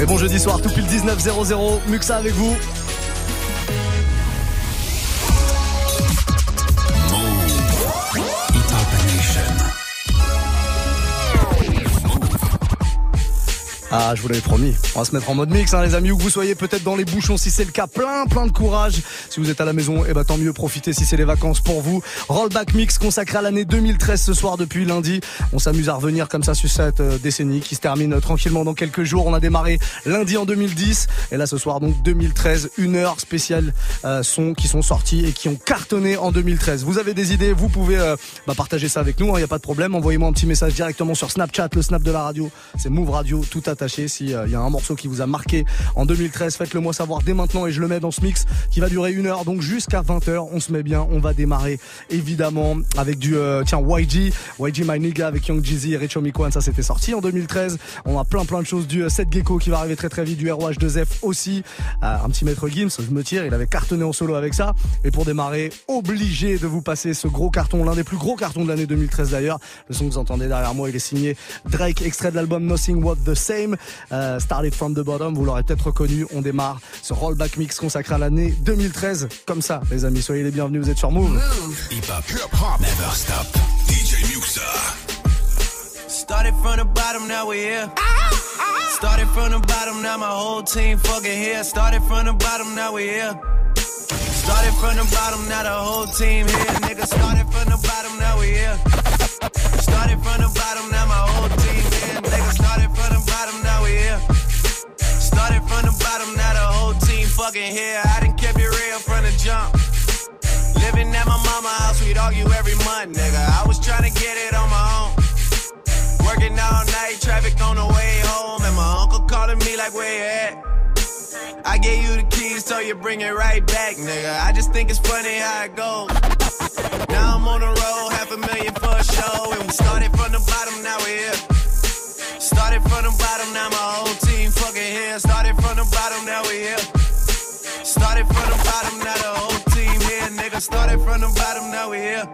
Et bon jeudi soir, tout pile 19.00, Muxa avec vous. Ah, je vous l'avais promis. On va se mettre en mode mix, hein, les amis, où vous soyez peut-être dans les bouchons. Si c'est le cas, plein, plein de courage. Si vous êtes à la maison, eh ben, tant mieux, profitez si c'est les vacances pour vous. Rollback mix consacré à l'année 2013 ce soir depuis lundi. On s'amuse à revenir comme ça sur cette euh, décennie qui se termine euh, tranquillement dans quelques jours. On a démarré lundi en 2010. Et là, ce soir, donc, 2013, une heure spéciale, euh, sons qui sont sortis et qui ont cartonné en 2013. Vous avez des idées, vous pouvez bah, partager ça avec nous, il hein, n'y a pas de problème. Envoyez-moi un petit message directement sur Snapchat, le snap de la radio. C'est Move Radio, tout à si S'il euh, y a un morceau qui vous a marqué en 2013, faites-le moi savoir dès maintenant et je le mets dans ce mix qui va durer une heure. Donc jusqu'à 20h, on se met bien. On va démarrer évidemment avec du euh, tiens YG, YG My Nigga avec Young Jeezy et Rich Homie Ça c'était sorti en 2013. On a plein plein de choses du 7 euh, Gecko qui va arriver très très vite, du ROH2F aussi. un petit maître Gims, je me tire, il avait cartonné en solo avec ça. Et pour démarrer, obligé de vous passer ce gros carton, l'un des plus gros cartons de l'année 2013 d'ailleurs. Le son que vous entendez derrière moi, il est signé Drake, extrait de l'album Nothing Was the Same. Euh, Started from the Bottom, vous l'aurez peut-être reconnu. On démarre ce rollback mix consacré à l'année 2013. Comme ça, les amis, soyez les bienvenus, vous êtes sur Move. never stop. DJ Muxa. Started from the bottom, now we're here. Started from the bottom, now my whole team fucking here. Started from the bottom, now we're here. Started from the bottom, now the whole team here. Nigga, started from the bottom, now we here. Started from the bottom, now my whole team here. Nigga, started from the bottom, now we here. Started from the bottom, now the whole team fucking here. I done kept it real from the jump. Living at my mama house, we'd argue every month, nigga. I was trying to get it on my own. Working all night, traffic on the way home, and my uncle calling me like, where you at? I gave you the keys, so you bring it right back, nigga. I just think it's funny how it goes. Now I'm on the road, half a million for a show, and we started from the bottom, now we're here. Started from the bottom, now my whole team fucking here. Started from the bottom, now we're here. Started from the bottom, now the whole team here, nigga. Started from the bottom, now we're here.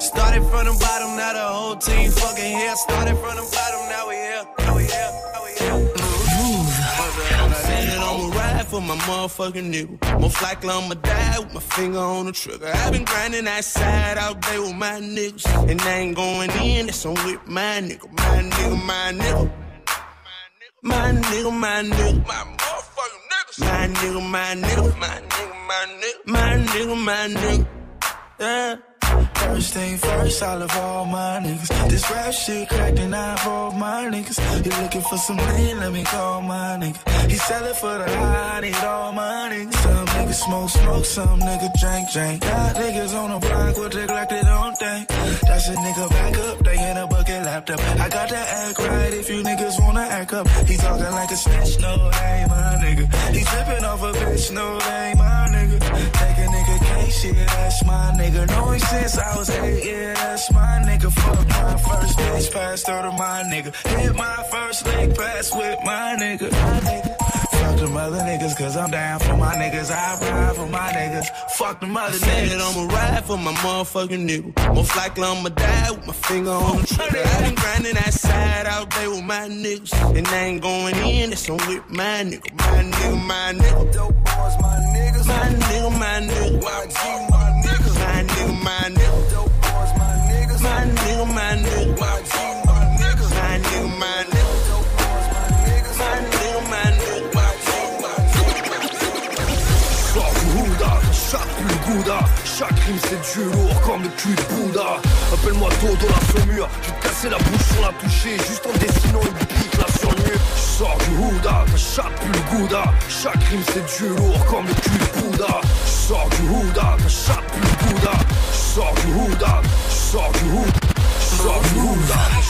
Started from the bottom, now the whole team fucking here. Started from the bottom, now we're here. Now we here. Now we here. For my motherfucking nigga. Most likely I'ma die with my finger on the trigger. I've been grinding that side all day with my niggas. And I ain't going in, that's on with my nigga. My nigga, my nigga. My nigga, my nigga. My motherfucking niggas. My nigga, my nigga. My nigga, my nigga. My nigga, my nigga. Yeah. First thing first, I love all my niggas. This rap shit cracked and I involve my niggas. You looking for some lean, let me call my nigga. He sell it for the high, need all my niggas. Some niggas smoke, smoke, some niggas drink, drink. Got niggas on the block with they like they don't think. That's a nigga back up, they in a bucket laptop. I got to act right if you niggas wanna act up. He talking like a snitch, no, ain't my nigga. He flipping off a bitch, no, that ain't my nigga. Take a nigga case, shit, that's my nigga. Knowing since I was eight, yeah, that's my nigga. Fuck my first bitch, passed her to my nigga. Hit my first leg pass with my nigga. My nigga. Fuck them other niggas, cause I'm down for my niggas. I ride for my niggas. Fuck them other niggas. I'ma ride for my motherfucking nigga. Most likely I'ma die with my finger on the trigger. I been grinding that side all day with my niggas. And I ain't going in, that's on with my nigga. My nigga, my nigga. Dope boys, my niggas. My nigga, my nigga. YG, Chaque rime c'est du lourd comme le cul de Bouddha. Appelle-moi Dodo la saumure. Je vais casser la bouche sur la toucher Juste en dessinant une pique là sur le mur Je sors du Houda, ta chatte pue le Gouda. Chaque rime c'est du lourd comme le cul de Bouddha. Je sors du Houda, ta chatte pue le Gouda. Je sors du Houda, je sors du Houda,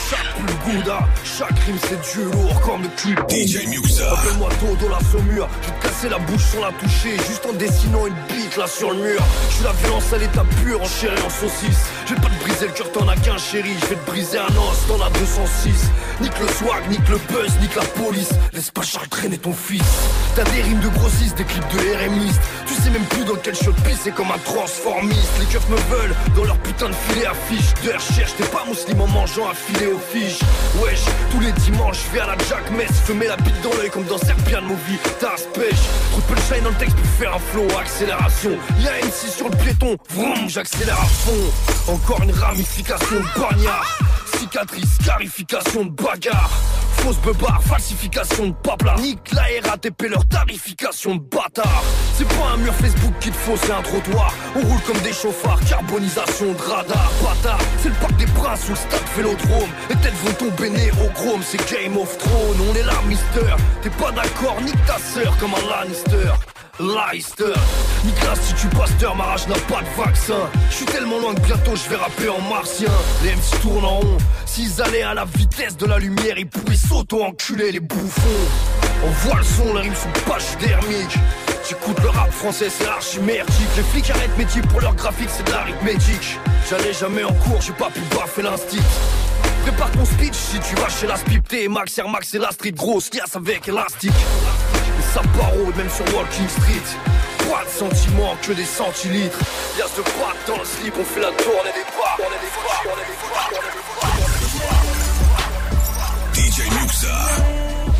chaque Gouda Chaque rime c'est du lourd comme le cul DJ Muxa Appelle-moi Dodo la saumure Je vais te casser la bouche sans la toucher Juste en dessinant une bite là sur le mur Je suis la violence à l'état pur enchéré en saucisse Je vais pas te briser le cœur t'en as qu'un chéri Je vais te briser un os dans la 206 Nique le swag, nique le buzz, nique la police Laisse pas Charles traîner ton fils T'as des rimes de grossistes, des clips de RMistes Tu sais même plus dans quel shot c'est comme un transformiste Les keufs me veulent dans leur putain de filet à fiche De recherche, t'es pas mon slim en mangeant un filet aux fiches Wesh, tous les dimanches, je vais à la Jack Mess, mets la bite dans l'œil comme dans Serbian Movie. T'as pêche, trop de shine dans le texte pour faire un flow, accélération. Y'a MC sur le piéton, vroom, j'accélère à fond. Encore une ramification de cicatrice, scarification de bagarre. Fausse beubard, falsification de papla Nique la RATP, leur tarification de bâtard. C'est pas un mur Facebook qu'il te faut, c'est un trottoir. On roule comme des chauffards, carbonisation de radar. Bâtard, c'est le parc des princes ou le stade vélodrome Les têtes vont tomber au chrome, c'est Game of Thrones. On est là, mister, t'es pas d'accord, nique ta sœur comme un Lannister Leicester. Nicolas si tu pasteur, ma rage n'a pas de vaccin. Je suis tellement loin que bientôt je vais rapper en martien. Les MC tournent en rond. S'ils allaient à la vitesse de la lumière Ils pourraient s'auto-enculer les bouffons. On voit le son, les rimes sont pas dermiques J'écoute le rap français, c'est archimerdique. Les flics arrêtent métier pour leur graphique, c'est de l'arithmétique. J'allais jamais en cours, j'ai pas pu baffer l'instit. Prépare ton speech si tu vas chez la Spipté Max Air Max et la street grosse liasse avec élastique ça parode même sur Walking Street. Pas de sentiments que des centilitres. Y'a de boîte dans le slip, on fait la tournée des bars On est des bars, on est des bars, on est des bars DJ Muxa.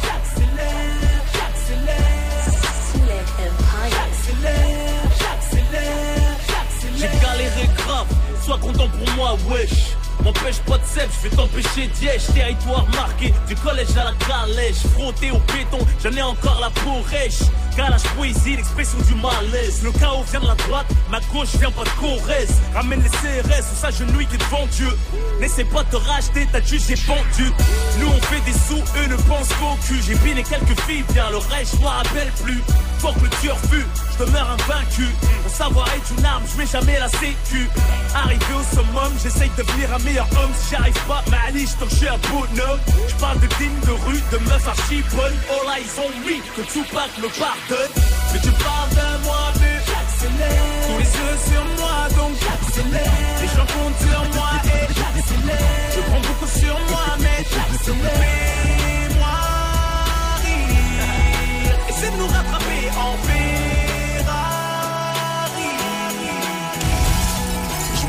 J'accélère, j'accélère J'ai galéré grave, sois content pour moi, wesh M'empêche pas de sève, je vais t'empêcher d'yèche Territoire marqué, du collège à la calèche. Frotté au béton, j'en ai encore la peau rêche. Calage poésie, l'expression du malaise. Le chaos vient de la droite, ma gauche vient pas de Corrèze. Ramène les CRS ou sa genouille qui devant Dieu. N'essaie pas de te racheter, t'as jugé pendu Nous on fait des sous, eux ne pensent qu'au cul. J'ai biné quelques filles, bien le reste je m'en rappelle plus. Faut que le tueur fut, je demeure invaincu. Mon savoir est une arme, je mets jamais la sécu. Arrivé au summum, j'essaye de devenir un meilleur homme Si j'arrive pas, ma que je suis un bonhomme Je parle de dîmes de rue, de meufs archi-bonnes All eyes on me, que Tupac me pardonne. Mais tu parles de moi, mais j'accélère Tous les yeux sur moi, donc j'accélère Les gens comptent sur moi et j'accélère Je prends beaucoup sur moi, mais j'accélère moi rire. Essaie de nous rattraper en paix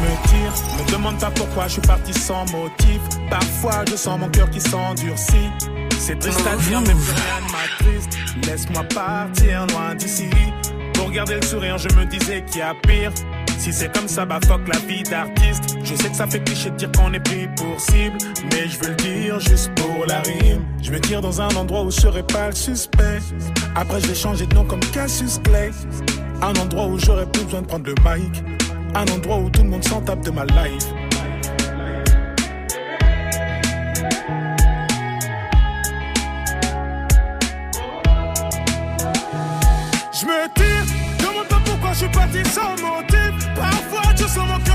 me tire. Demande pas pourquoi je suis parti sans motif. Parfois je sens mon cœur qui s'endurcit. C'est triste à dire, mais plus rien ne. Laisse-moi partir loin d'ici. Pour garder le sourire, je me disais qu'il y a pire. Si c'est comme ça, bah fuck la vie d'artiste. Je sais que ça fait cliché de dire qu'on est pris pour cible. Mais je veux le dire juste pour la rime. Je me tire dans un endroit où je serai pas le suspect. Après, je vais changer de nom comme Cassius Clay. Un endroit où j'aurais plus besoin de prendre le mic. Un endroit où tout le monde s'en tape de ma life. Je me tire, demande pas pourquoi je suis parti sans motif. Parfois, je sens mon cœur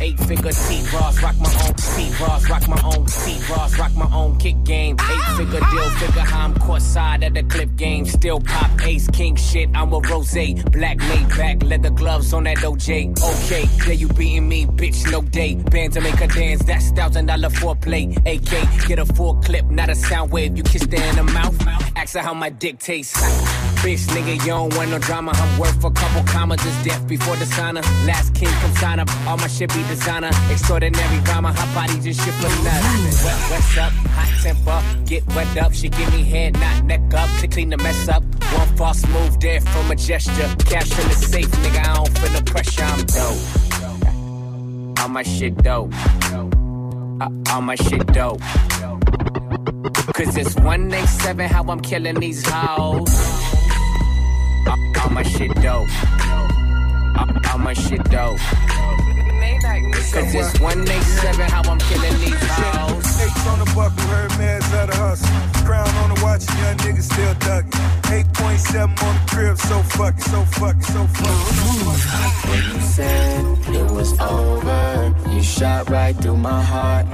Eight figure T-Ross, rock my own T-Ross, rock my own T-Ross, rock my own kick game. Eight figure deal, figure how I'm court side at the clip game. Still pop ace, king shit, I'm a rose. Black made back, leather gloves on that OJ. Okay, yeah, you beating me, bitch, no day. Band to make her dance, that's thousand dollar foreplay. AK, get a full clip, not a sound wave. You kiss that in the mouth, ask her how my dick tastes. Bitch, nigga, you don't want no drama. I'm worth a couple commas, just death before the signer. Last king, come sign up. All my shit be designer. Extraordinary drama, hot body just shit for nuts. What's up? Hot temper, get wet up. She give me head, not neck up. To clean the mess up. One false move there from a gesture. Cash in the safe, nigga, I don't feel no pressure. I'm dope. All my shit dope. Uh, all my shit dope. Cause it's 187 how I'm killing these hoes. All my shit dope. All my shit dope. Cause it's 187 how I'm killing these hoes. on the buckle, heard man's of the hustle. Crown on the watch, young nigga still ducking. 8.7 on the crib, so fuck so fuck so fuck. When you said it was over, you shot right through my heart.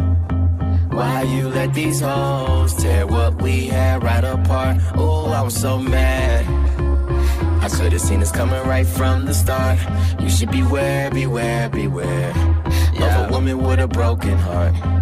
Why you let these hoes tear what we had right apart? Oh, I was so mad. I could've seen this coming right from the start. You should beware, beware, beware yeah. a woman with a broken heart.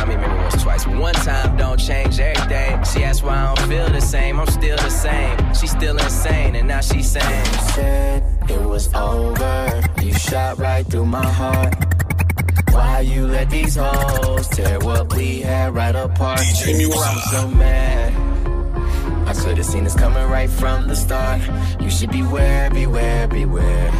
I mean, maybe once, twice. One time don't change everything. She asked why I don't feel the same. I'm still the same. She's still insane, and now she's saying, You said it was over. You shot right through my heart. Why you let these hoes tear what we had right apart? Ooh, I'm so mad. I could've seen this coming right from the start. You should beware, beware, beware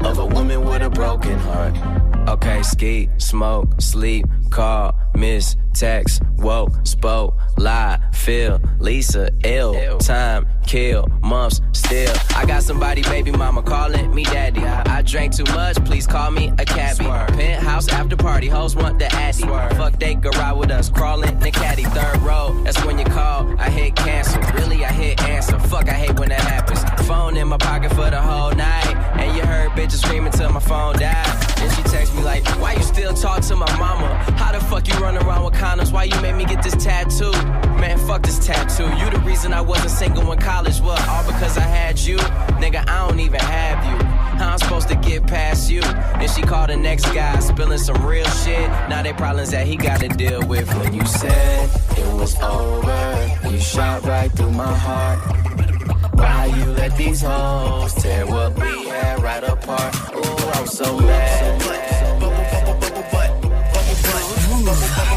of a woman with a broken heart. Okay, ski, smoke, sleep, call, miss, text, woke, spoke, lie, feel, Lisa, ill, time, kill, months, still. I got somebody, baby mama, calling me daddy. I drank too much, please call me a cabbie. Penthouse after party, hoes want the addy. Fuck, they go ride with us, crawling in the caddy. Third row, that's when you call. I hit cancel, really, I hit answer. Fuck, I hate when that happens. Phone in my pocket for the whole night. And you heard bitches screaming till my phone died. Then she text me like, why you still talk to my mama? How the fuck you run around with condoms? Why you made me get this tattoo? Man, fuck this tattoo. You the reason I wasn't single in college. What, all because I had you? Nigga, I don't even have you. How I'm supposed to get past you? Then she called the next guy, spilling some real shit. Now they problems that he gotta deal with. When you said it was over, you shot right through my heart. Why you let these hoes tear what we had right apart? Oh, I'm so mad. Bubble, butt, bubble butt,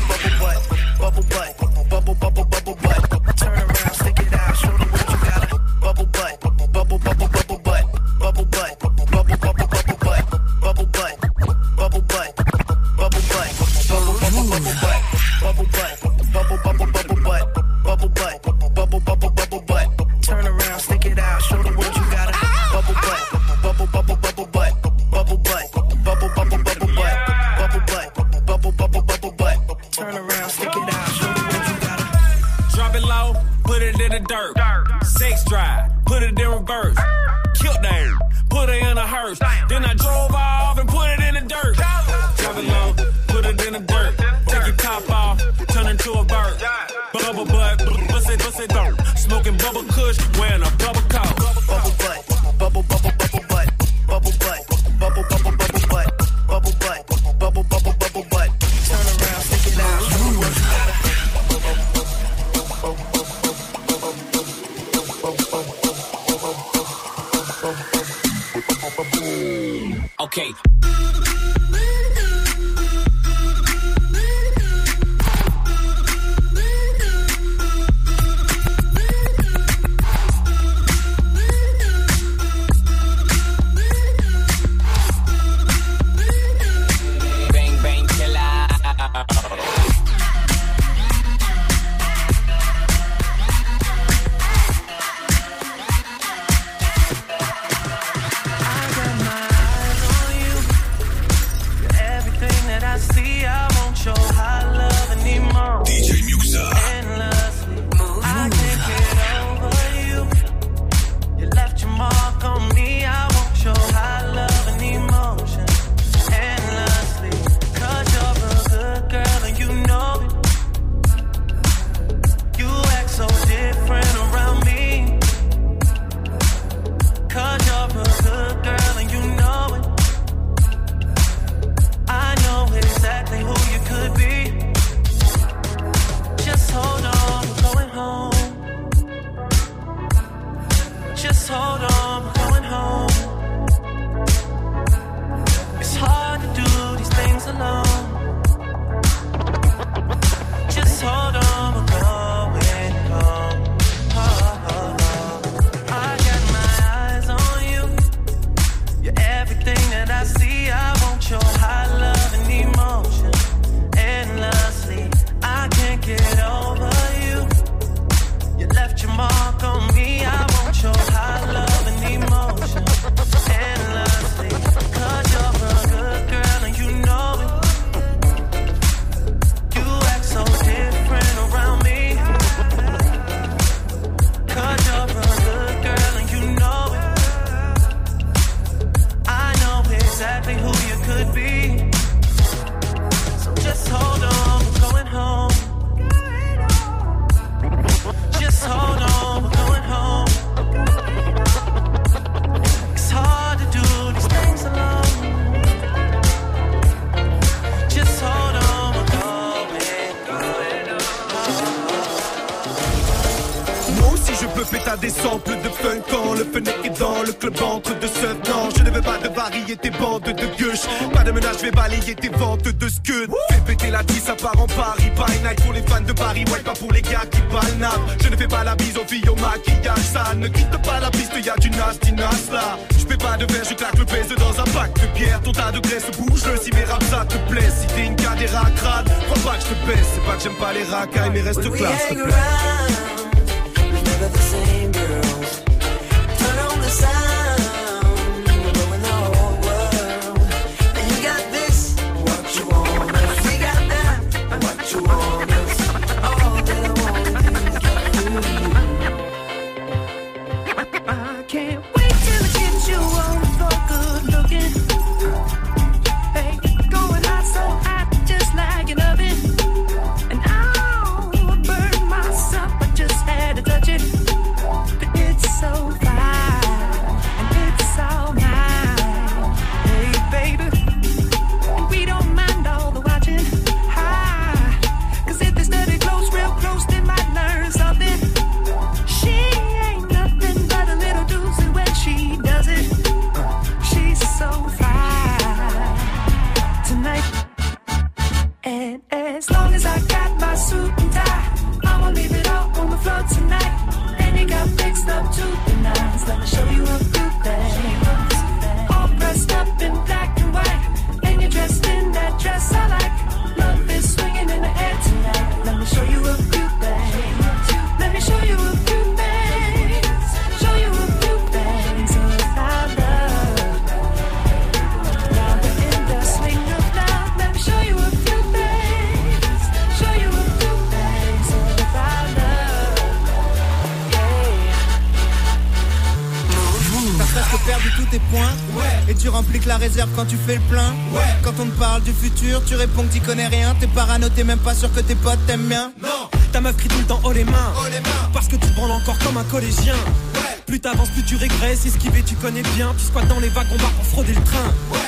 quand tu fais le plein. Ouais. Quand on te parle du futur, tu réponds que t'y connais rien. T'es parano, t'es même pas sûr que tes potes t'aiment bien. Non. Ta meuf crie tout le temps haut les mains. Oh les mains. Parce que tu te branles encore comme un collégien. Ouais. Plus t'avances, plus tu régresses. Esquiver, tu connais bien. Tu squattes dans les wagons bars pour frauder le train. Ouais.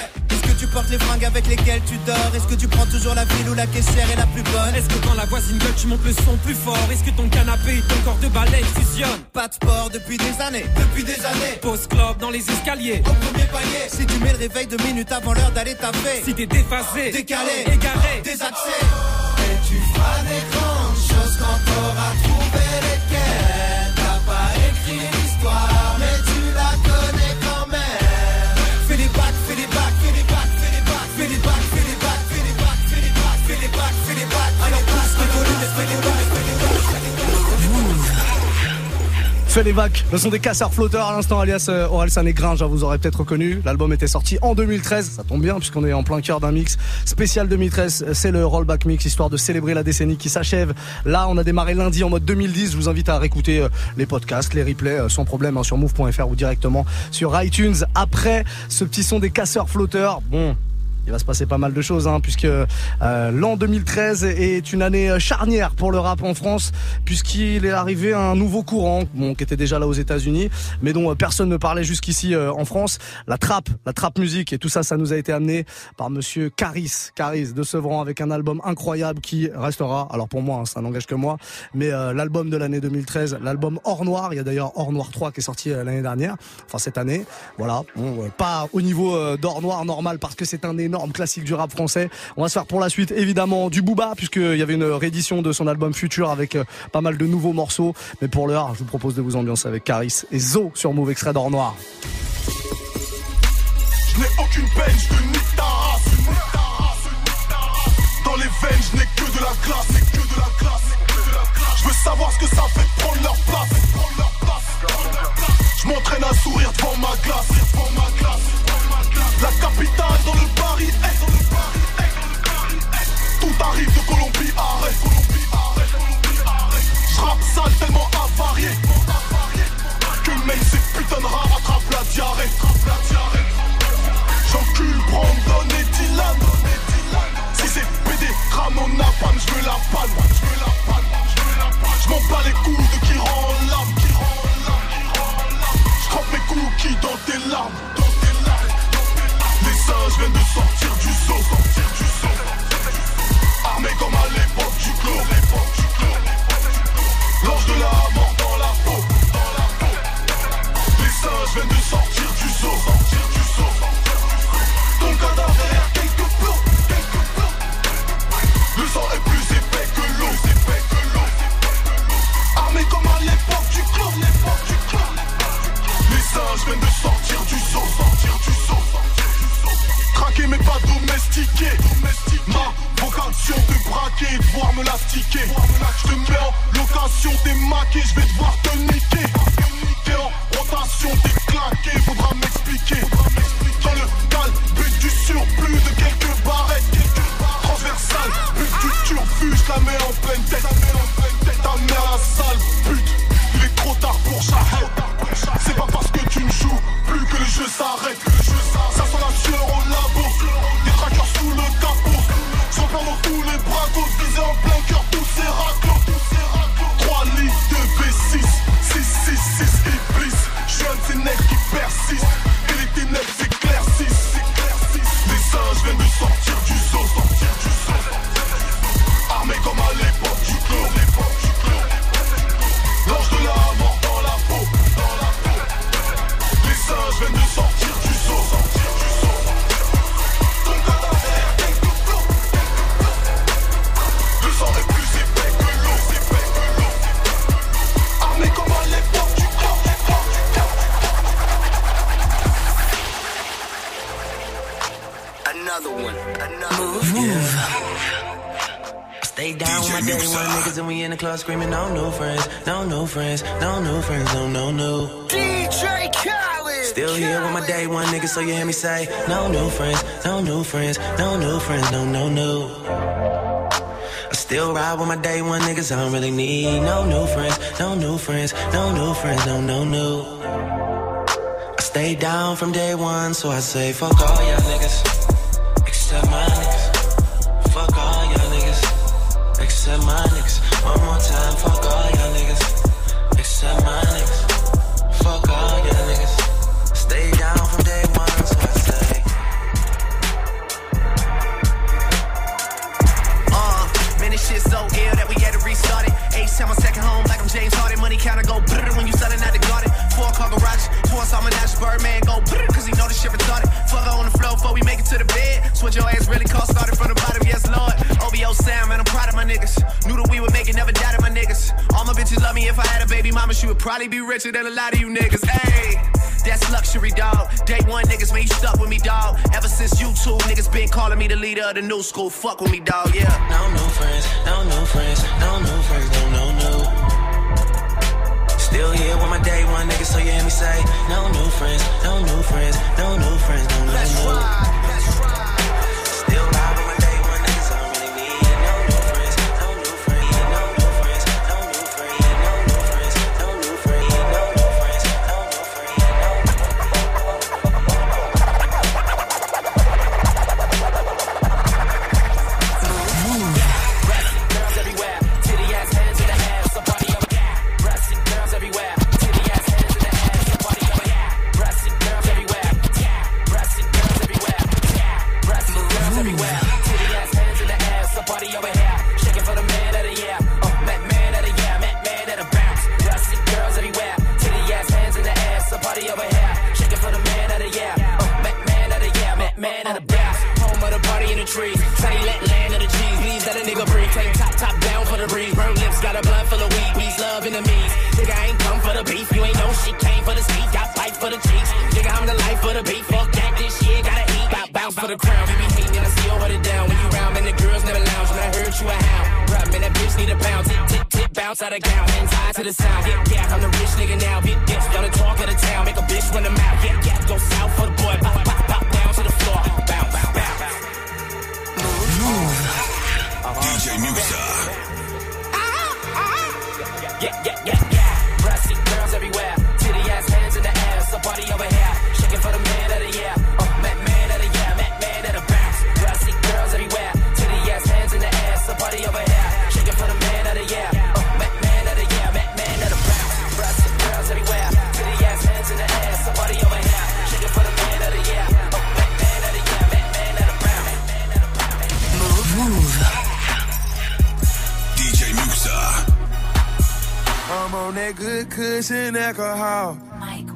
Portes les fringues avec lesquelles tu dors. Est-ce que tu prends toujours la ville où la caissière est la plus bonne? Est-ce que quand la voisine gueule tu montes le son plus fort? Est-ce que ton canapé et ton corps de balai fusionnent? Pas de sport depuis des années, depuis des années. Pause club dans les escaliers. Au premier palier Si tu mets le réveil deux minutes avant l'heure d'aller taper. Si t'es déphasé, décalé, égaré, désaxé. Et tu feras des grandes choses quand t'auras trouvé lesquelles Fait les vagues, le son des casseurs flotteurs à l'instant alias euh, Orelsan et Gringe, hein, vous aurez peut-être reconnu. L'album était sorti en 2013, ça tombe bien puisqu'on est en plein cœur d'un mix spécial 2013. C'est le rollback mix histoire de célébrer la décennie qui s'achève. Là, on a démarré lundi en mode 2010. Je vous invite à réécouter euh, les podcasts, les replays euh, sans problème hein, sur move.fr ou directement sur iTunes. Après ce petit son des casseurs flotteurs, bon, il va se passer pas mal de choses hein, puisque euh, l'an 2013 est une année charnière pour le rap en France puisqu'il est arrivé un nouveau courant bon, qui était déjà là aux États-Unis mais dont euh, personne ne parlait jusqu'ici euh, en France. La trappe la trappe musique et tout ça ça nous a été amené par monsieur Caris Caris de Sevran avec un album incroyable qui restera alors pour moi hein, ça n'engage que moi mais euh, l'album de l'année 2013 l'album Hors Noir. Il y a d'ailleurs Hors Noir 3 qui est sorti euh, l'année dernière enfin cette année. Voilà. Bon, euh, pas au niveau d'Hors Noir normal parce que c'est un énorme classique du rap français. On va se faire pour la suite évidemment du Booba puisqu'il y avait une réédition de son album Futur avec euh, pas mal de nouveaux morceaux. Mais pour l'heure, je vous propose de vous ambiancer avec Caris et Zo sur Move extrait d'Or Noir. Je n'ai aucune peine, je nique ta race. Dans les veines, je n'ai que de la c'est que de la classe. Je veux savoir ce que ça fait de prendre leur place. Je m'entraîne à sourire devant ma glace, ma glace. La capitale dans le Paris Est. Tout arrive de Colombie, arrête. Je rappe sale tellement avarié. Que même ces putains de rats rattrapent la diarrhée. J'encule Brandon et Dylan. Si c'est PD, Ramon Napan, je veux la panne. Je m'en bats les coups de qui rend l'âme. Trempe mes cookies dans tes larmes des singes viennent de sortir du zoo, sortir du zoo. Armés comme à l'époque du clos, l'époque du clos. L'ange de la mort and we in the club screaming no new friends, no new friends, no new friends, no no no. DJ Khaled. Still here with my day one niggas, so you hear me say no new friends, no new friends, no new friends, no no no. I still ride with my day one niggas, I don't really need no new friends, no new friends, no new friends, no no no. I stay down from day one, so I say fuck all y'all niggas, except my niggas. Fuck all y'all niggas, except my niggas. Time, fuck all y'all niggas, except my niggas. Fuck all y'all niggas. Stay down from day one, so I say. Uh, man, this shit so ill that we had to restart it. H time on second home, like I'm James Harden. Money counter go brrr when you selling out the garden. Four car garage, four summer Nash Birdman go brrr, cause he know this shit retarded. Fuck on the floor before we make it to the bed. Switch your ass really cost, started from the bottom, yes, Lord. OVO sound, man, I'm proud of my niggas. Knew that we would make it, never me if I had a baby mama, she would probably be richer than a lot of you niggas. Hey. That's luxury, dog. Day one niggas, man, you stuck with me, dog. Ever since you two niggas been calling me the leader of the new school. Fuck with me, dog, yeah. No new friends, no new friends, no new friends, no no no. Still here with my day one niggas, so you hear me say no new friends, no new friends, no new friends, no no no. Tip, tip, bounce out of gown. Hands high to the sound. Yeah, yeah, I'm the rich nigga now. Big bitch, on the talk of the town. Make a bitch run them out. Yeah, yeah, go south for the boy. Pop, pop, pop, down to the floor. Bounce, bounce, bounce. DJ Muxxa. Good cushion alcohol. Mike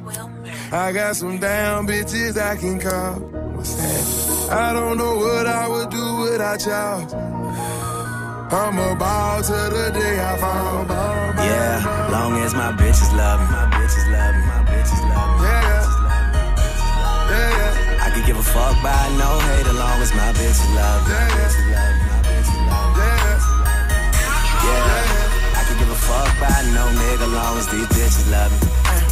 I got some down bitches I can call. What's that? I don't know what I would do without y'all. I'm a ball to the day I fall. Ball, ball, Yeah, long as my bitches love me, my bitches love me, my bitches love me. Yeah, yeah, I could give a fuck by no hate, as long as my bitches love me. My bitches fuck by no nigga, long as these bitches love me. Uh,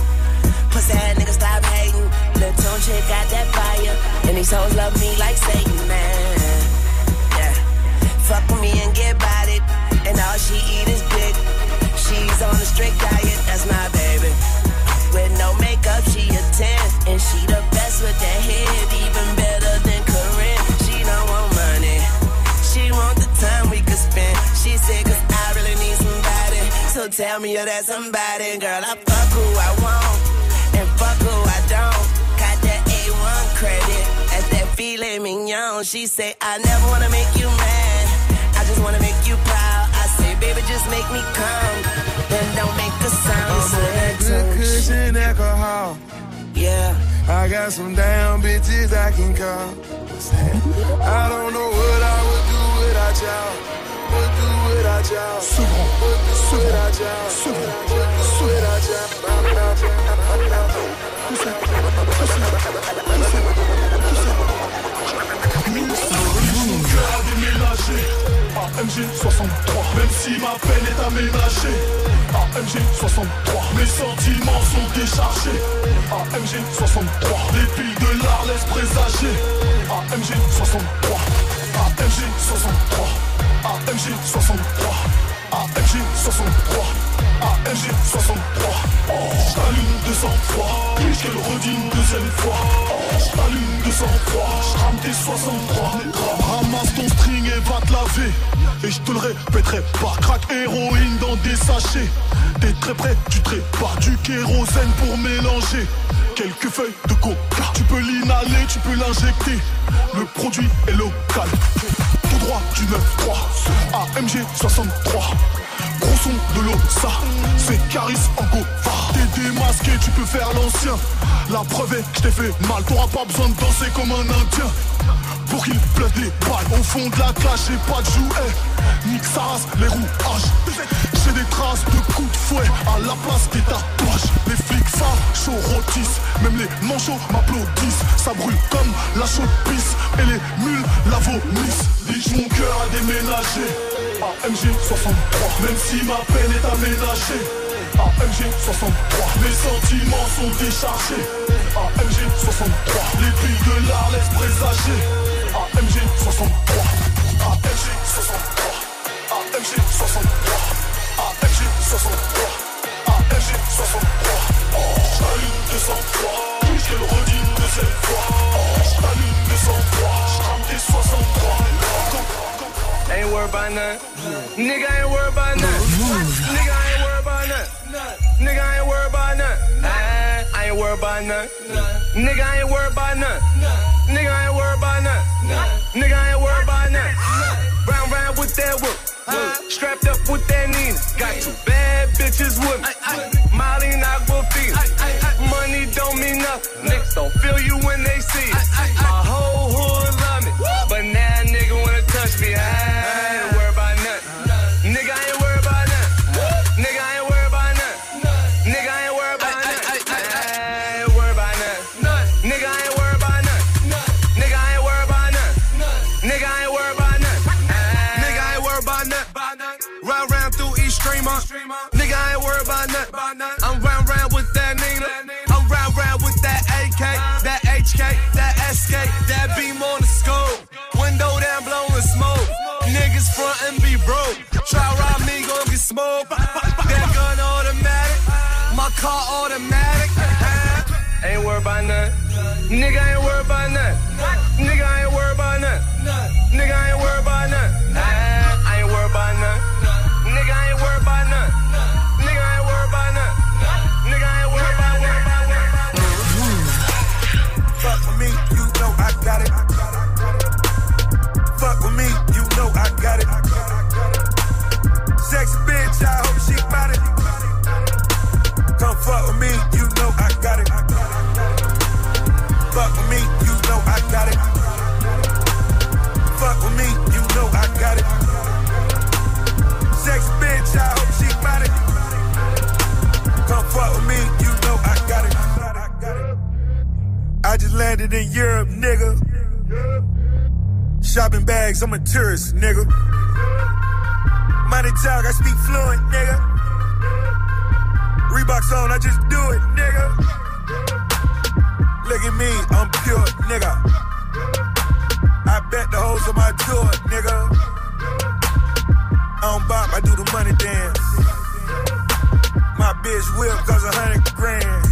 pussy ass nigga stop hating. Lil' Tune chick got that fire. And these hoes love me like Satan, man. Yeah. Fuck with me and get bodied. And all she eat is tell me you're that somebody. Girl, I fuck who I want and fuck who I don't. Got that A1 credit, that's that feeling mignon. She say, I never wanna make you mad, I just wanna make you proud. I say, baby, just make me come, then don't make a sound. I'm on that good cushion alcohol. Yeah. I got some damn bitches I can call. I don't know what I would do without y'all. AMG 63 Même si ma peine est aménagée AMG 63 Mes sentiments sont déchargés AMG 63 Les piles de l'art laissent présager AMG 63 AMG 63 AMG 63 AMG 63 AMG 63 oh, J'allume 200 fois Puis je le redis une deuxième fois. Oh, J'allume 200 fois J'rame tes 63 Ramasse ton string et va te laver. Et je te le répéterai pas Crack héroïne dans des sachets. T'es très près, tu te pas Du kérosène pour mélanger. Quelques feuilles de coca. Tu peux l'inhaler, tu peux l'injecter. Le produit est local droit du 9-3 AMG 63 Gros son de l'eau, ça, c'est Caris en go. T'es démasqué, tu peux faire l'ancien. La preuve est que t'ai fait mal, t'auras pas besoin de danser comme un indien. Pour qu'il pleuve les balles au fond de la cage, j'ai pas de jouet. Nique sa race, les rouages. J'ai des traces de coups de fouet à la place des tatouages. Les flics chaud rôtissent. Même les manchots m'applaudissent. Ça brûle comme la chaude pisse. Et les mules la vomissent. Dis mon cœur a déménagé. AMG 63 Même si ma peine est aménagée AMG 63 Mes sentiments sont déchargés AMG 63 Les billes de l'art laissent présager AMG 63 AMG 63 AMG 63 AMG 63 AMG 63 oh, J'allume 200 fois je le redis une deuxième fois oh, J'allume 200 fois J'rame tes 63 Ain't worried none. Nigga ain't worried none. Nigga ain't worried about none. Nigga ain't worried none. I ain't worried about none. Nigga ain't worried none. Nigga ain't worried none. Nigga ain't worried none. Round round with that whip. Strapped up with that Nina. Got two bad bitches with me. Molly and Aquafina. Money don't mean nothing. Niggas don't feel you when they see it. My whole hood Try rob me, gon' get smoked. That gun automatic, my car automatic. Ain't worried about none. Nigga ain't worried about none. Nigga ain't worried about none. Nigga ain't worried about none. Landed in Europe, nigga. Shopping bags, I'm a tourist, nigga. Money talk, I speak fluent, nigga. Reeboks on, I just do it, nigga. Look at me, I'm pure, nigga. I bet the hoes on my tour, nigga. I don't bop, I do the money dance. My bitch whip cause a hundred grand.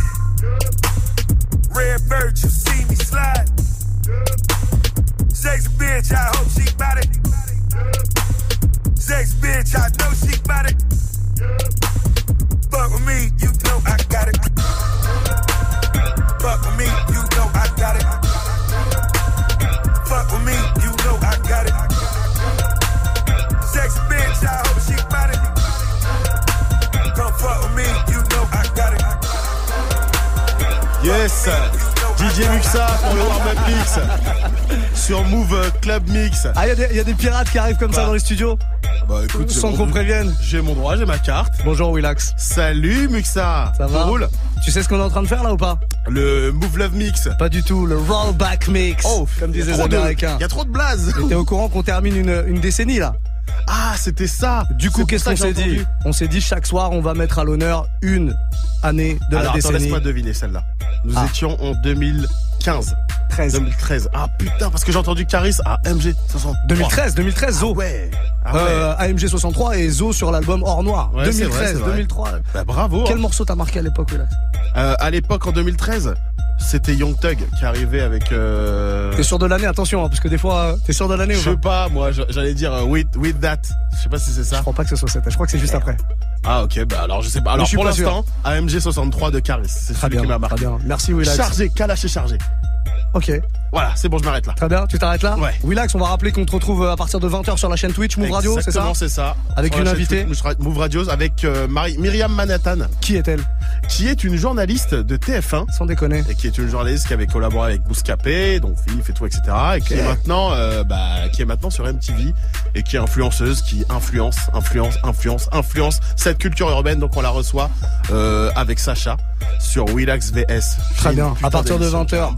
Red bird, Bitch, I hope Club Mix. Ah, il y, y, a des pirates qui arrivent comme ça dans les studios Bah écoute, sans qu'on prévienne. J'ai mon droit, j'ai ma carte. Bonjour Willax. Salut Muxa. Ça va roule Tu sais ce qu'on est en train de faire là ou pas? Le Move Love Mix. Pas du tout, le Rollback Mix. Oh, comme disaient les Américains. Il y a trop de. Mais T'es au courant qu'on termine une, une décennie là? Ah, c'était ça. Du coup, qu'est-ce qu'on s'est dit. On s'est dit chaque soir, on va mettre à l'honneur une année de Alors la décennie. laisse-moi deviner celle-là. Nous Ah. étions en 2015. 13. 2013. Ah putain, parce que j'ai entendu Caris à MG 500. 2013, 2013, Zo. ouais. Ah ouais. Euh, AMG 63 et Zo sur l'album Or Noir. Ouais, c'est vrai, 2013, c'est vrai. 2003. Bah, bravo. Quel hein. morceau t'as marqué à l'époque, Willax Euh, à l'époque, en 2013, c'était Young Thug qui arrivait avec. Euh... T'es sûr de l'année, attention, hein, parce que des fois, euh, t'es sûr de l'année Je sais pas? moi, j'allais dire euh, with, with that. Je sais pas si c'est ça. Je crois pas que ce soit cette, je crois que c'est juste après. Ah ok, bah alors je sais pas. Alors pour l'instant, AMG 63 de Caris. C'est Très celui qui bien, m'a très marqué. bien. Merci Willax. Chargé, Kalash est chargé. Ok. Voilà, c'est bon, je m'arrête là. Très bien, tu t'arrêtes là Ouais. Willax, on va rappeler qu'on te retrouve à partir de 20h sur la chaîne Twitch Move Radio, c'est ça Exactement, c'est ça. Avec Sur une invitée Twitch Move Radios avec euh, Marie- Myriam Manhattan, Qui est-elle qui est une journaliste de TF1 Sans déconner. et qui est une journaliste qui avait collaboré avec Bouscapé, donc FIF et tout, etc. Et qui est maintenant, euh, bah, qui est maintenant sur MTV et qui est influenceuse, qui influence, influence, influence, influence cette culture urbaine. Donc on la reçoit euh, avec Sacha sur Willax VS. Très bien. À partir de d'émission, 20h.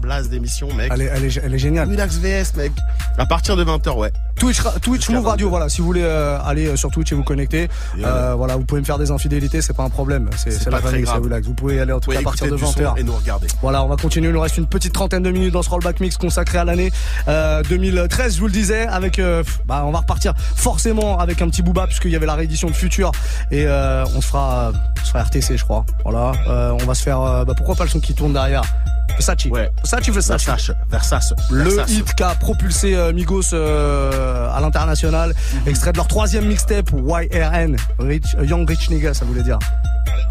Mec. Elle est, elle est, elle est géniale. Willax VS, mec. À partir de 20h, ouais. Twitch, Twitch Move Radio, 22. voilà. Si vous voulez euh, aller euh, sur Twitch et vous connecter, euh, voilà, vous pouvez me faire des infidélités, c'est pas un problème. C'est la famille, c'est. Willax. Vous pouvez aller en tout cas à partir de écouter du 20h. son et nous regarder. Voilà, on va continuer. Il nous reste une petite trentaine de minutes dans ce rollback mix consacré à l'année euh, 2013. Je vous le disais, avec, euh, bah, on va repartir forcément avec un petit booba puisqu'il y avait la réédition de Future et on se fera, on se fera RTC, je crois. Voilà, on va se faire. bah, pourquoi pas le son qui tourne derrière Versace. Ouais. Versace, Versace. Versace, Versace, Le hit qui a propulsé euh, Migos euh, à l'international, Mhm. extrait de leur troisième mixtape YRN, Rich, euh, Young Rich Nigga, ça voulait dire.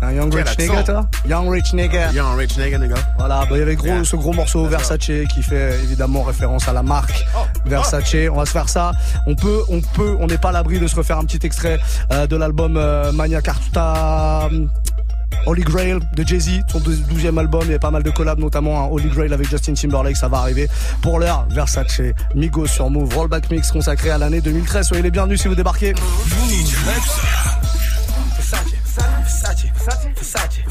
Un Young Quel Rich. Nigga, toi Young Rich Nigga. Young Rich nigga, nigga. Voilà, bah, il y avait gros, Yeah. ce gros morceau. Versace qui fait évidemment référence à la marque Oh. Versace. On va se faire ça. On peut, on peut, on n'est pas à l'abri de se refaire un petit extrait euh, de l'album Mania Carta. Holy Grail de Jay-Z, son dou- 12e album, il y a pas mal de collabs, notamment un Holy Grail avec Justin Timberlake, ça va arriver. Pour l'heure, Versace, Migos sur Move, Rollback Mix consacré à l'année 2013. Soyez les bienvenus si vous débarquez. Versace, Versace, Versace, Versace,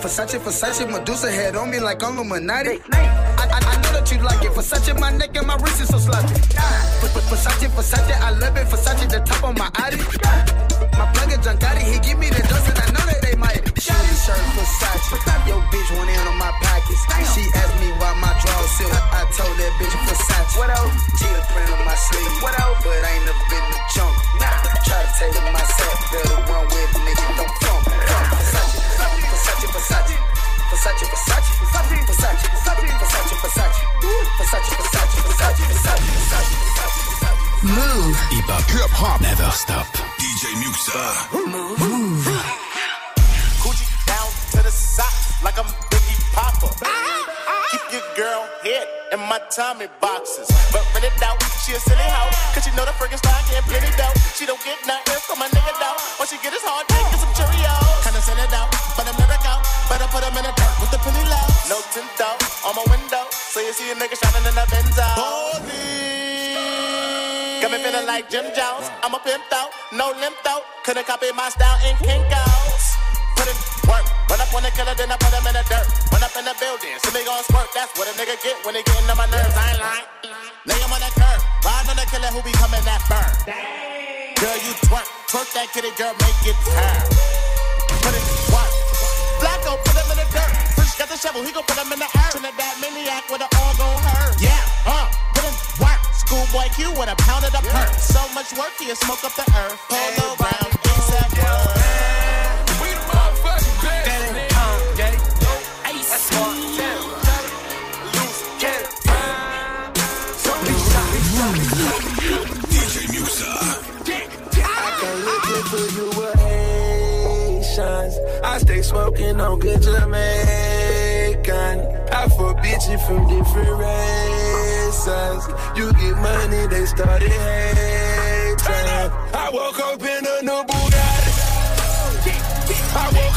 Medusa head on me like I'm Illuminati. I, I, I know that you like it. Versace, my neck and my wrist is so sloppy. Ver- Ver- Versace, Versace, I love it. Versace, the top of my Audi. My plug is Giancotti, he give me the dust and I know that they might. Shitty shirt, Versace. Yo, bitch went in on my pockets. She asked me why my drawers silk. I told that bitch Versace. What else? Cheetah print on my sleeve. What else? But I ain't never been the junk. Try to take it myself. Better run with it, nigga. Don't funk. Funk. Versace. Versace, Versace. Versace, Versace, Versace, Versace, Versace, Versace, Versace, Versace, Versace, Versace, Versace, Versace. Mouv'. Hip hop. Hip hop. Never stop. DJ Muxxa. Coochie down to the socks like I'm Biggie Popper. Keep your girl head in my Tommy boxes. But rent it out, she a silly hoe. Cause she know the friggin' style getting plenty dough. She don't get nothing from my nigga though. What she get is hard dick and some Cheerios. Kinda send it out, but I'm never out. Better put 'em in the dirt with the penny low. No tint out on my window. So you see a nigga shining in the Benzo. Got me feeling like Jim Jones. I'm a pimp out, no limp out. Couldn't copy my style in Kinko's. Put it work. Run up on the killer, then I put him in the dirt. Run up in the building, see me gon' squirt. That's what a nigga get when they getting on my nerves. I ain't lying. Lay him on the curb. Ride on the killer who be coming that burn. Girl, you twerk. Twerk that kitty, girl, make it turn. Put it work. Flacko, put him in the dirt. Fresh got the shovel, he gon' put him in the earth. Trinidad maniac with an all gon' hurt. Yeah, uh, put him work. Schoolboy Q with a pound of the perk. So much work, he'll smoke up the earth. Polo ground, ASAP I stay smoking on good Jamaican. I fuck bitches from different races. You get money, they started hating. I woke up in a new Bugatti. I woke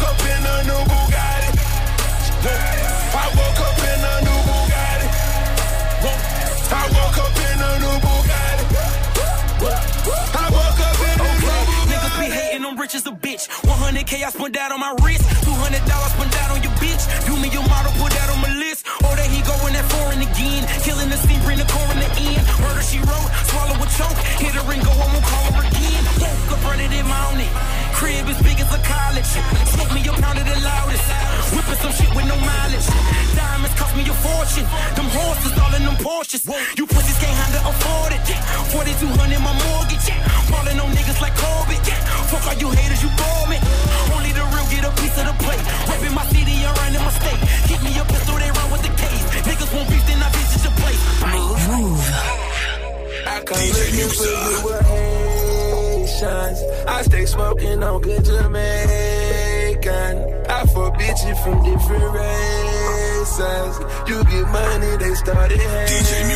100k I spent that on my wrist. 200 dollars spent that on your bitch. Do me your model, put that on my list. Oh, or that he going that foreign again. Killing the scene, bring the core in the end. Murder she wrote, swallow a choke. Hit her and go, I won't call her again. Stay smoking on good Jamaican. I fuck bitches from different races. You get money, they started hating. DJ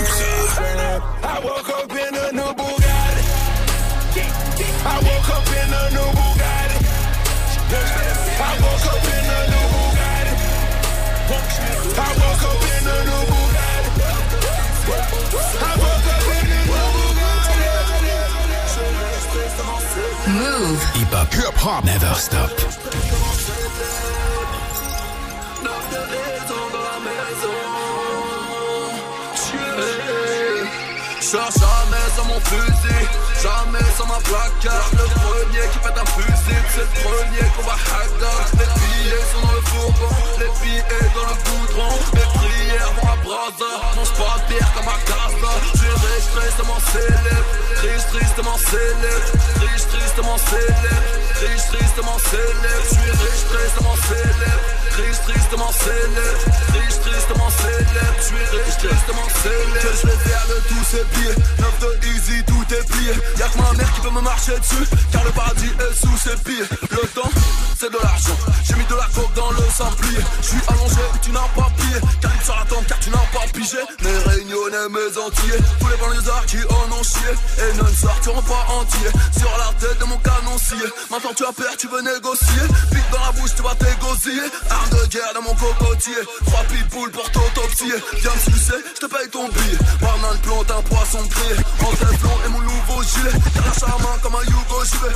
I woke up in a new Bugatti. I woke up in a new Bugatti. I woke up in a new Bugatti. I woke up in a new Bugatti. I woke up Move. Hip hop. Hip hop. Never stop. Cherche mon fusil, jamais sans ma placard. Le premier qui pète un fusil, c'est le premier qu'on va hacker. Les billets sont dans le fourgon, les billets dans le goudron. Mes prières vont à brasa, mange pas de bière comme à casa. Je suis tristement célèbre, riche, tristement célèbre, riche, tristement célèbre, riche, tristement célèbre. Je suis riche, tristement célèbre, riche, tristement célèbre, riche, tristement célèbre. Je suis riche, tristement célèbre. Que je vais faire de tous ces billets, 9 de easy, tout est plié. Y'a que ma mère qui peut me marcher dessus, car le paradis est sous ses pieds. Le temps, c'est de l'argent. J'ai mis de la coke dans le samplier. Je suis allongé, tu n'as pas plié. Calibre sur la tombe, car tu n'as pas pigé. Mes réunionnais, mes entiers. Tous les banlieusards qui en ont chié. Et ne sortiront pas entiers. Sur la tête de mon canoncier. Maintenant tu as peur, tu veux négocier. Vite dans la bouche, tu vas t'égosiller. Arme de guerre dans mon cocotier. Trois pitbulls pour t'autopsier. Viens me sucer, je te paye ton billet. Banane plante un poisson grillé. En téflon et mon nouveau gilet. T'as la charmant comme un j'y vais.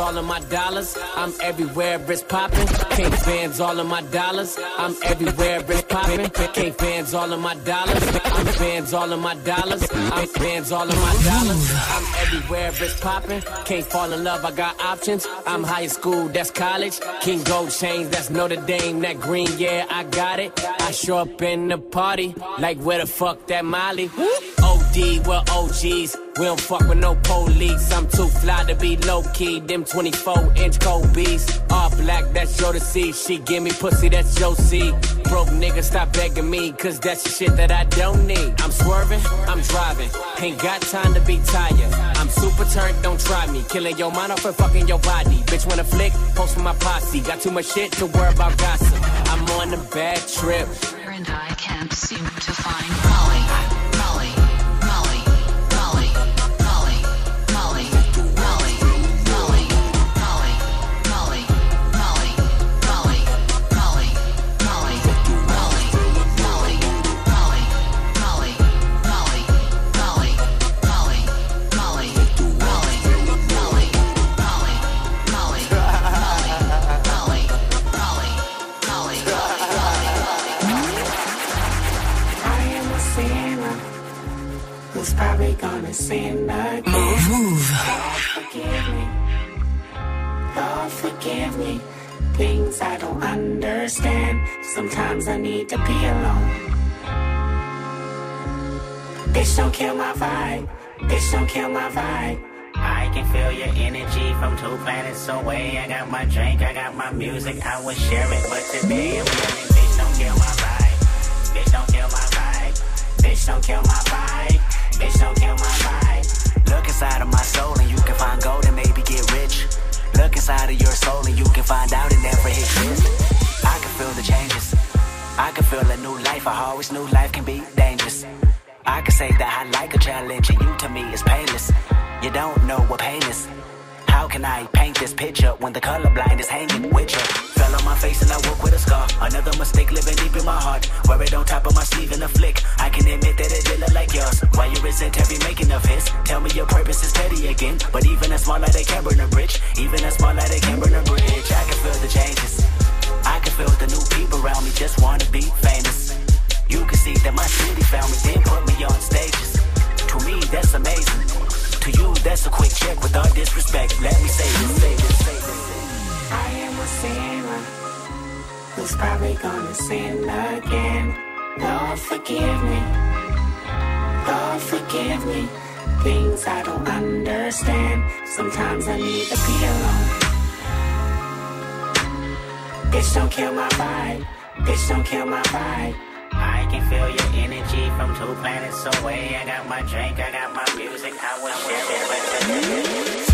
All of my dollars, I'm everywhere, it's poppin'. Can't bands all of my dollars, I'm everywhere, it's poppin'. Can't bands all of my dollars, I'm bands all of my dollars, I'm bands all of my dollars. I'm everywhere, it's poppin'. Can't fall in love, I got options. I'm high school, that's college. King Gold chains, that's Notre Dame, that green, yeah, I got it. I show up in the party, like where the fuck that Molly? OD, we're OGs. We don't fuck with no police. I'm too fly to be low key. Them 24 inch beats. All black, that's your to see. She give me pussy, that's your seed. Broke nigga, stop begging me, cause that's the shit that I don't need. I'm swerving, I'm driving. Ain't got time to be tired. I'm super turned, don't try me. Killing your mind off and fucking your body. Bitch, wanna flick? Post with my posse. Got too much shit to worry about gossip. I'm on a bad trip. and I can't seem to find. Molly. Kill my vibe. Bitch, don't kill my vibe. I can feel your energy from two planets away. I got my drink, I got my music, I would share it, but today I'm feeling. Bitch, don't kill my vibe. Bitch, don't kill my vibe. Bitch, don't kill my vibe. Bitch, don't kill my vibe. Look inside of my soul and you can find gold and maybe get rich. Look inside of your soul and you can find out it never exists. I can feel the changes. I can feel a new life. I always knew life can be dangerous. I can say that I like a challenge and you to me is painless. You don't know what pain is. How can I paint this picture when the colorblind is hanging with you? Fell on my face and I woke with a scar. Another mistake living deep in my heart. Wear it on top of my sleeve in a flick. I can admit that it did look like yours. Why you resent every making of his? Tell me your purpose is petty again. But even a small light they can burn a bridge. Even a small light they can burn a bridge. I can feel the changes. I can feel the new people around me just wanna be famous. You can see that my city found me, then put me on stages. To me, that's amazing. To you, that's a quick check with all disrespect. Let me say this, say this, say this. I am a sinner who's probably gonna sin again. Lord, forgive me. Lord, forgive me. Things I don't understand. Sometimes I need to be alone. Bitch, don't kill my vibe. Bitch, don't kill my vibe. Can feel your energy from two planets away. I got my drink, I got my music, I would share it, but today.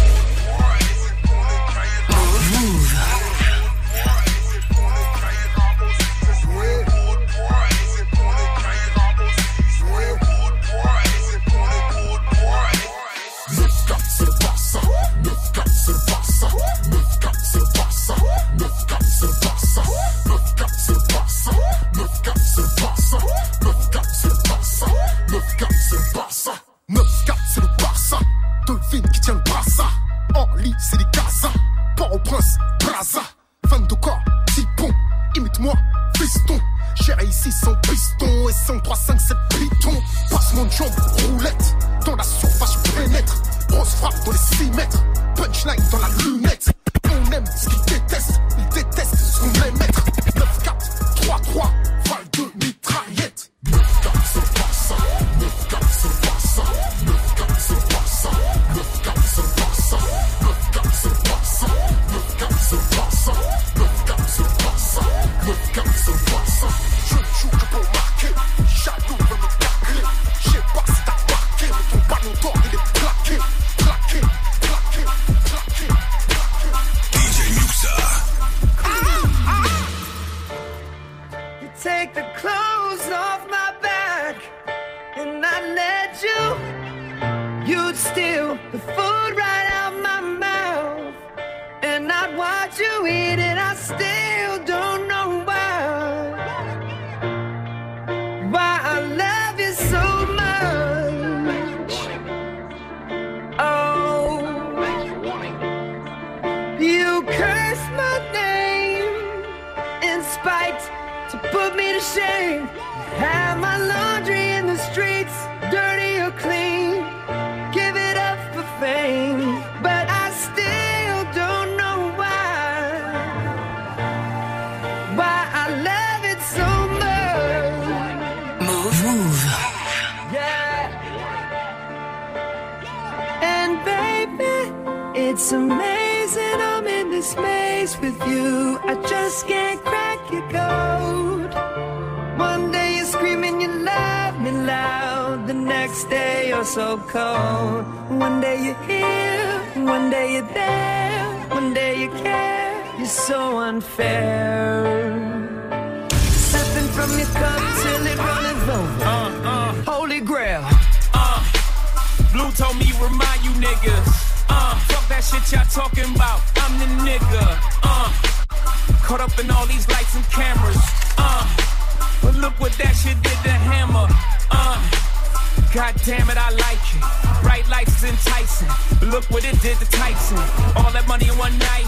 I just can't crack your code. One day you're screaming you love me loud, the next day you're so cold. One day you're here, one day you're there, one day you care. You're so unfair. Sipping from your cup till it runneth over. Uh, uh, Holy grail. uh. Blue told me remind you niggas. Uh, fuck that shit y'all talking about. I'm the nigga. Uh, caught up in all these lights and cameras. Uh, but look what that shit did to Hammer. Uh, God damn it, I like it. Bright lights is enticing. Look what it did to Tyson. All that money in one night.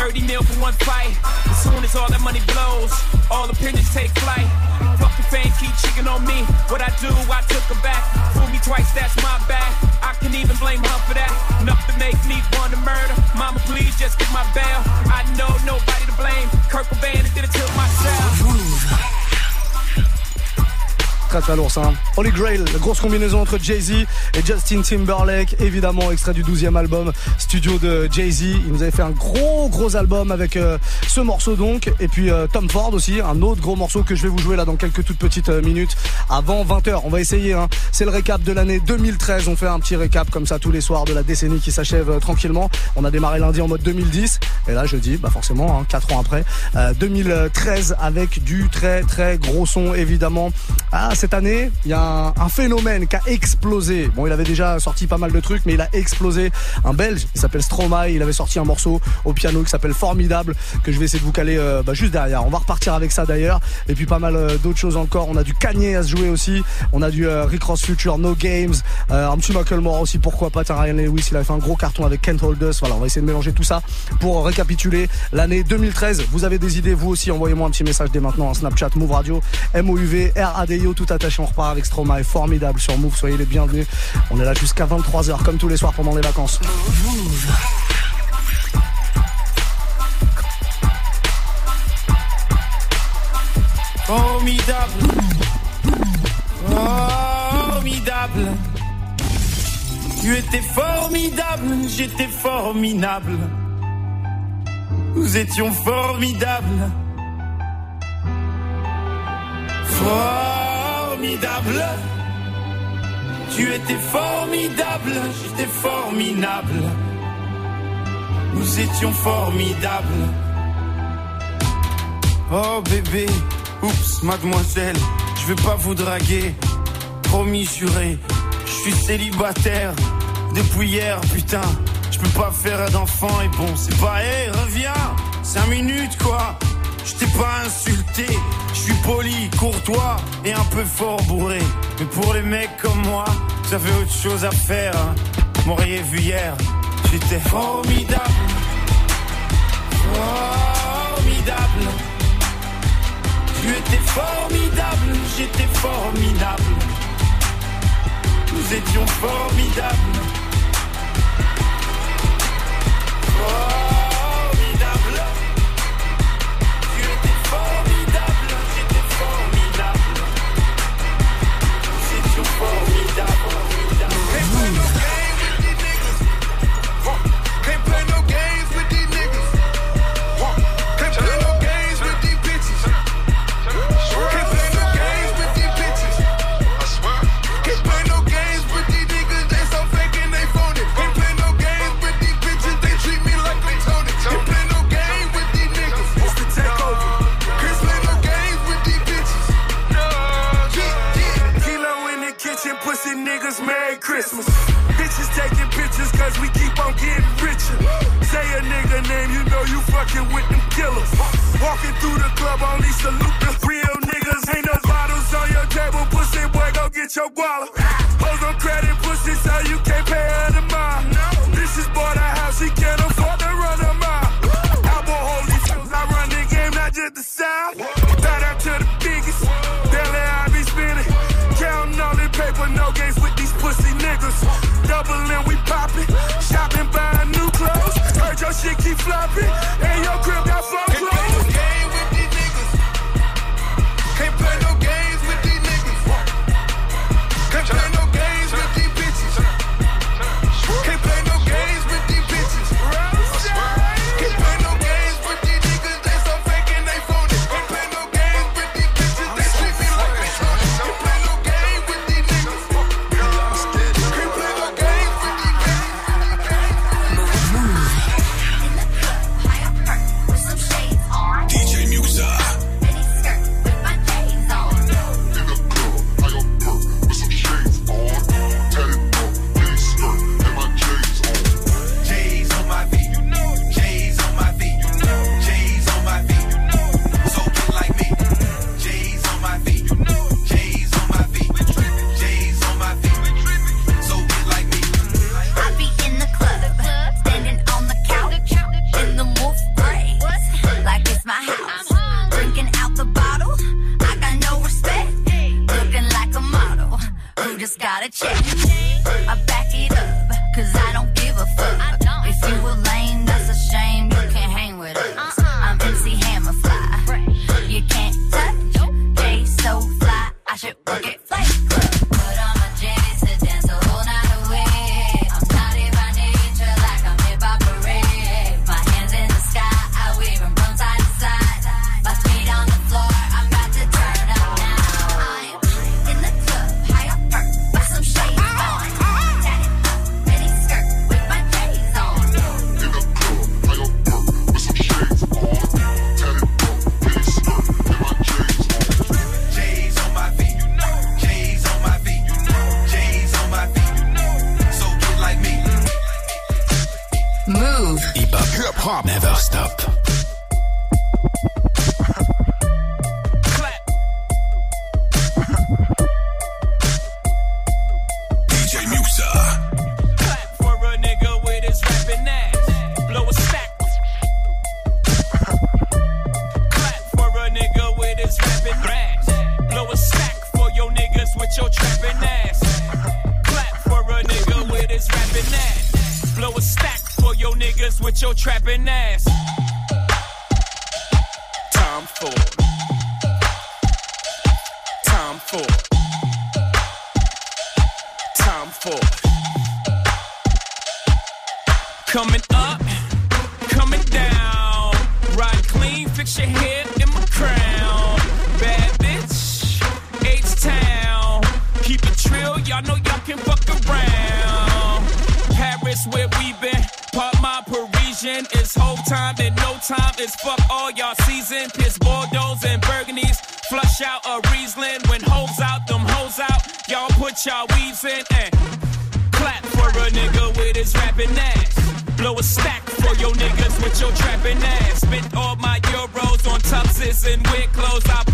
30 mil for one fight. As soon as all that money blows, all opinions take flight. Fuck the fame keep cheating on me. What I do, I took her back. Fool me twice, that's my bad. I can even blame her for that. Enough to make me want to murder. Mama, please just get my bail. I know nobody to blame. Kurt Cobain did it to myself. Très très lourd ça. hein. Holy Grail, la grosse combinaison entre Jay-Z et Justin Timberlake, évidemment extrait du 12e album studio de Jay-Z. Il nous avait fait un gros gros album avec euh, ce morceau donc, et puis euh, Tom Ford aussi, un autre gros morceau que je vais vous jouer là dans quelques toutes petites euh, minutes avant 20h. On va essayer, hein. c'est le récap de l'année 2013. On fait un petit récap comme ça tous les soirs de la décennie qui s'achève tranquillement. On a démarré lundi en mode 2010, et là jeudi, bah forcément, hein, 4 ans après, euh, 2013 avec du très très gros son évidemment. Ah, cette année, il y a un, phénomène qui a explosé. Bon, il avait déjà sorti pas mal de trucs, mais il a explosé. Un Belge, il s'appelle Stromae, il avait sorti un morceau au piano qui s'appelle Formidable, que je vais essayer de vous caler euh, bah, juste derrière. On va repartir avec ça d'ailleurs, et puis pas mal euh, d'autres choses encore. On a du Kanye à se jouer aussi, on a du euh, Future, No Games, euh, un petit Macklemore aussi, pourquoi pas. T'as Ryan Lewis, il a fait un gros carton avec Kent Holders. Voilà, on va essayer de mélanger tout ça pour récapituler l'année 2013. Vous avez des idées, vous aussi, envoyez-moi un petit message dès maintenant, un Snapchat, Move Radio, M-O-U-V, R-A-D-I-O, tout attaché. On repart avec Stromae, formidable sur Move. Soyez les bienvenus. On est là jusqu'à 23h, comme tous les soirs pendant les vacances. Formidable. Formidable. Tu étais formidable, j'étais formidable. Nous étions formidables. Formidable. Tu étais formidable, j'étais formidable. Nous étions formidables. Oh bébé, oups, mademoiselle, je vais pas vous draguer. Promis juré, je suis célibataire depuis hier, putain. Je peux pas faire d'enfant et bon, c'est pas, hé, reviens, cinq minutes quoi. Je t'ai pas insulté, je suis poli, courtois et un peu fort bourré. Mais pour les mecs comme moi, j'avais autre chose à faire. Hein. M'auriez vu hier, j'étais formidable. Formidable. Tu étais formidable, j'étais formidable. Nous étions formidables. Formidable. Know with them killers. Walking through the club, only salute the real niggas. Ain't no bottles on your table, pussy boy, go get your guala. Hoes on credit, pussy, so you can't pay her the mile. This is boy the house, he can't afford to run a mile. I Album holy shoes, I run the game, not just the south. Shout out to the biggest. Daily I be spinning. Counting all the paper, no games with these pussy niggas. Doubling, we popping. Shopping, buying new clothes. Heard your shit keep flopping. Your trapping ass. It's fuck all y'all season. Piss Bordeaux and Burgundies. Flush out a Riesling. When hoes out, them hoes out. Y'all put y'all weaves in and clap for a nigga with his rapping ass. Blow a stack for your niggas with your trapping ass. Spent all my euros on tuxes and weird clothes. I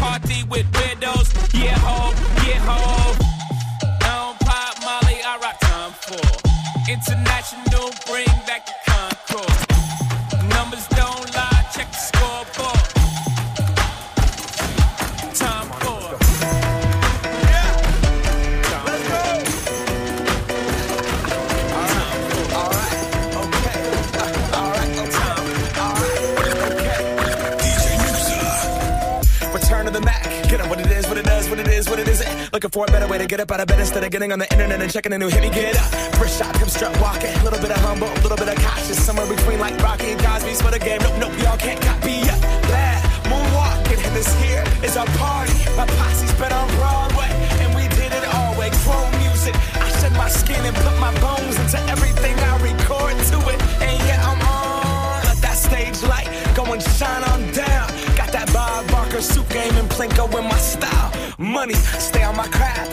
on the internet and checking a new hit. Me get up. First shot, come strut walking. A little bit of humble, a little bit of cautious. Somewhere between like Rocky and Cosby's for the game. Nope, nope, y'all can't copy up. Glad moonwalking, and this here is our party. My posse's been on Broadway, and we did it all way. Chrome music. I shed my skin and put my bones into everything I record to it. And yeah, I'm on. Let that stage light go and shine on down. Got that Bob Barker suit game and Plinko in my style. Money, stay on my craft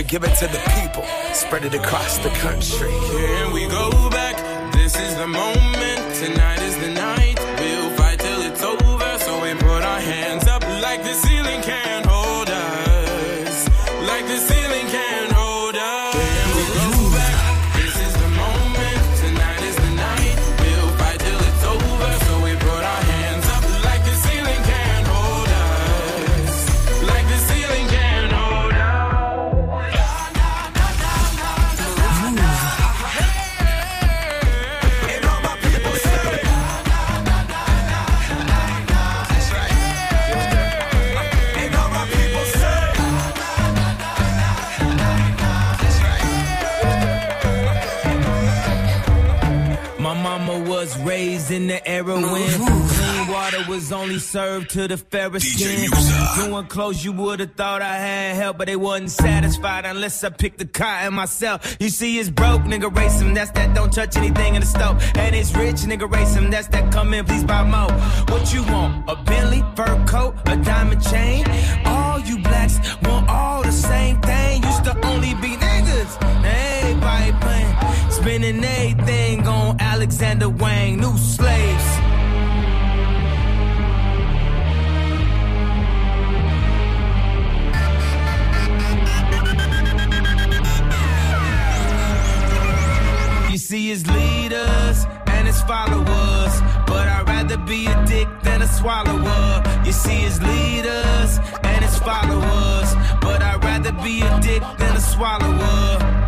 We give it to the people, spread it across the country. Here we go back. This is the moment. Tonight is the night. In the era when clean water was only served to the fairest skin. Doing clothes, you would've thought I had help, but they wasn't satisfied unless I picked the cotton myself. You see, it's broke, nigga, race him. That's that don't touch anything in the stove. And it's rich, nigga, race him. That's that come in, please buy more. What you want? A Bentley, fur coat, a diamond chain? Alexander Wang, new slaves. You see his leaders and his followers, but I'd rather be a dick than a swallower. You see his leaders and his followers, but I'd rather be a dick than a swallower.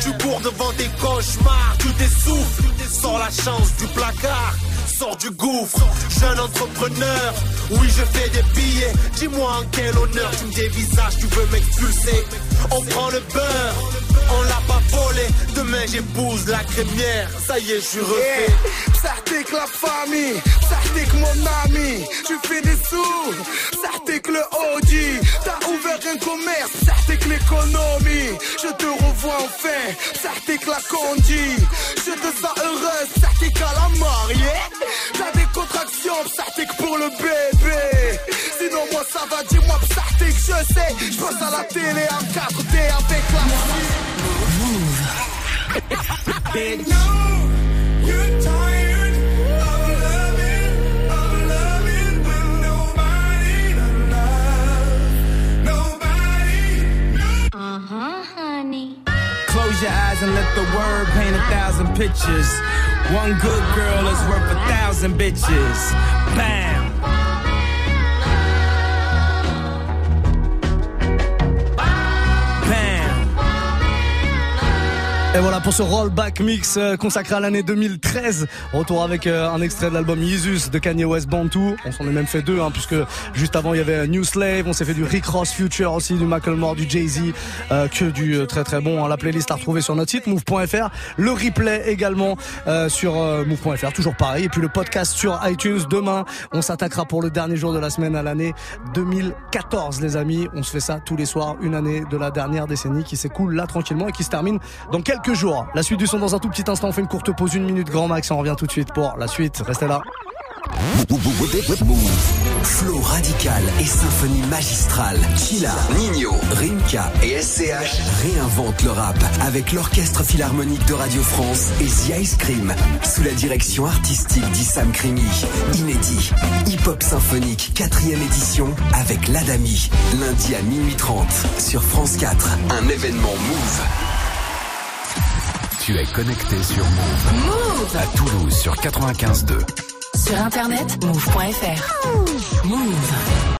Tu cours devant tes cauchemars, tu t'essouffles, sors la chance du placard, sors du gouffre, jeune entrepreneur, oui je fais des billets, dis-moi en quel honneur. Tu me dévisages, tu veux m'expulser, on prend le beurre, on l'a pas volé, demain j'épouse la crémière, ça y est je suis refait. Psartek la famille, Psartek mon ami, tu fais des sous, Psartek le Audi, t'as ouvert un commerce, Psartek l'économie, je te revois enfin, Psartek la condi, je te sens heureuse, Psartek à la mariée, t'as des contractions, Psartek pour le bébé, sinon moi ça va, dis-moi Psartek, je sais, je passe à la télé en 4D avec la Bitch. You're tired of loving, of loving when nobody to. Uh huh, honey. Close your eyes and let the word paint a thousand pictures. One good girl is worth a thousand bitches. Bam. Bam. Et voilà pour ce rollback mix euh, consacré à l'année 2013. Retour avec euh, un extrait de l'album Yeezus de Kanye West Bantu. On s'en est même fait deux, hein, puisque juste avant il y avait New Slave, on s'est fait du Rick Ross Future aussi, du Macklemore, du Jay-Z, euh, que du euh, très très bon. hein. La playlist à retrouver sur notre site move.fr. Le replay également euh, sur move.fr, toujours pareil. Et puis le podcast sur iTunes. Demain, on s'attaquera pour le dernier jour de la semaine à l'année 2014, les amis. On se fait ça tous les soirs, une année de la dernière décennie qui s'écoule là tranquillement et qui se termine dans quelques jours. La suite du son dans un tout petit instant. On fait une courte pause, une minute grand max. On revient tout de suite pour la suite. Restez là. Flow radical et symphonie magistrale. Chila, Nino, Rimka et SCH réinventent le rap avec l'Orchestre Philharmonique de Radio France et The Ice Cream sous la direction artistique d'Issam Krimi. Inédit, hip-hop symphonique, quatrième édition avec l'Adami. Lundi à minuit 30 sur France 4. Un événement Move. Tu es connecté sur Move. Move À Toulouse sur 95.2. Sur internet, move.fr. Move.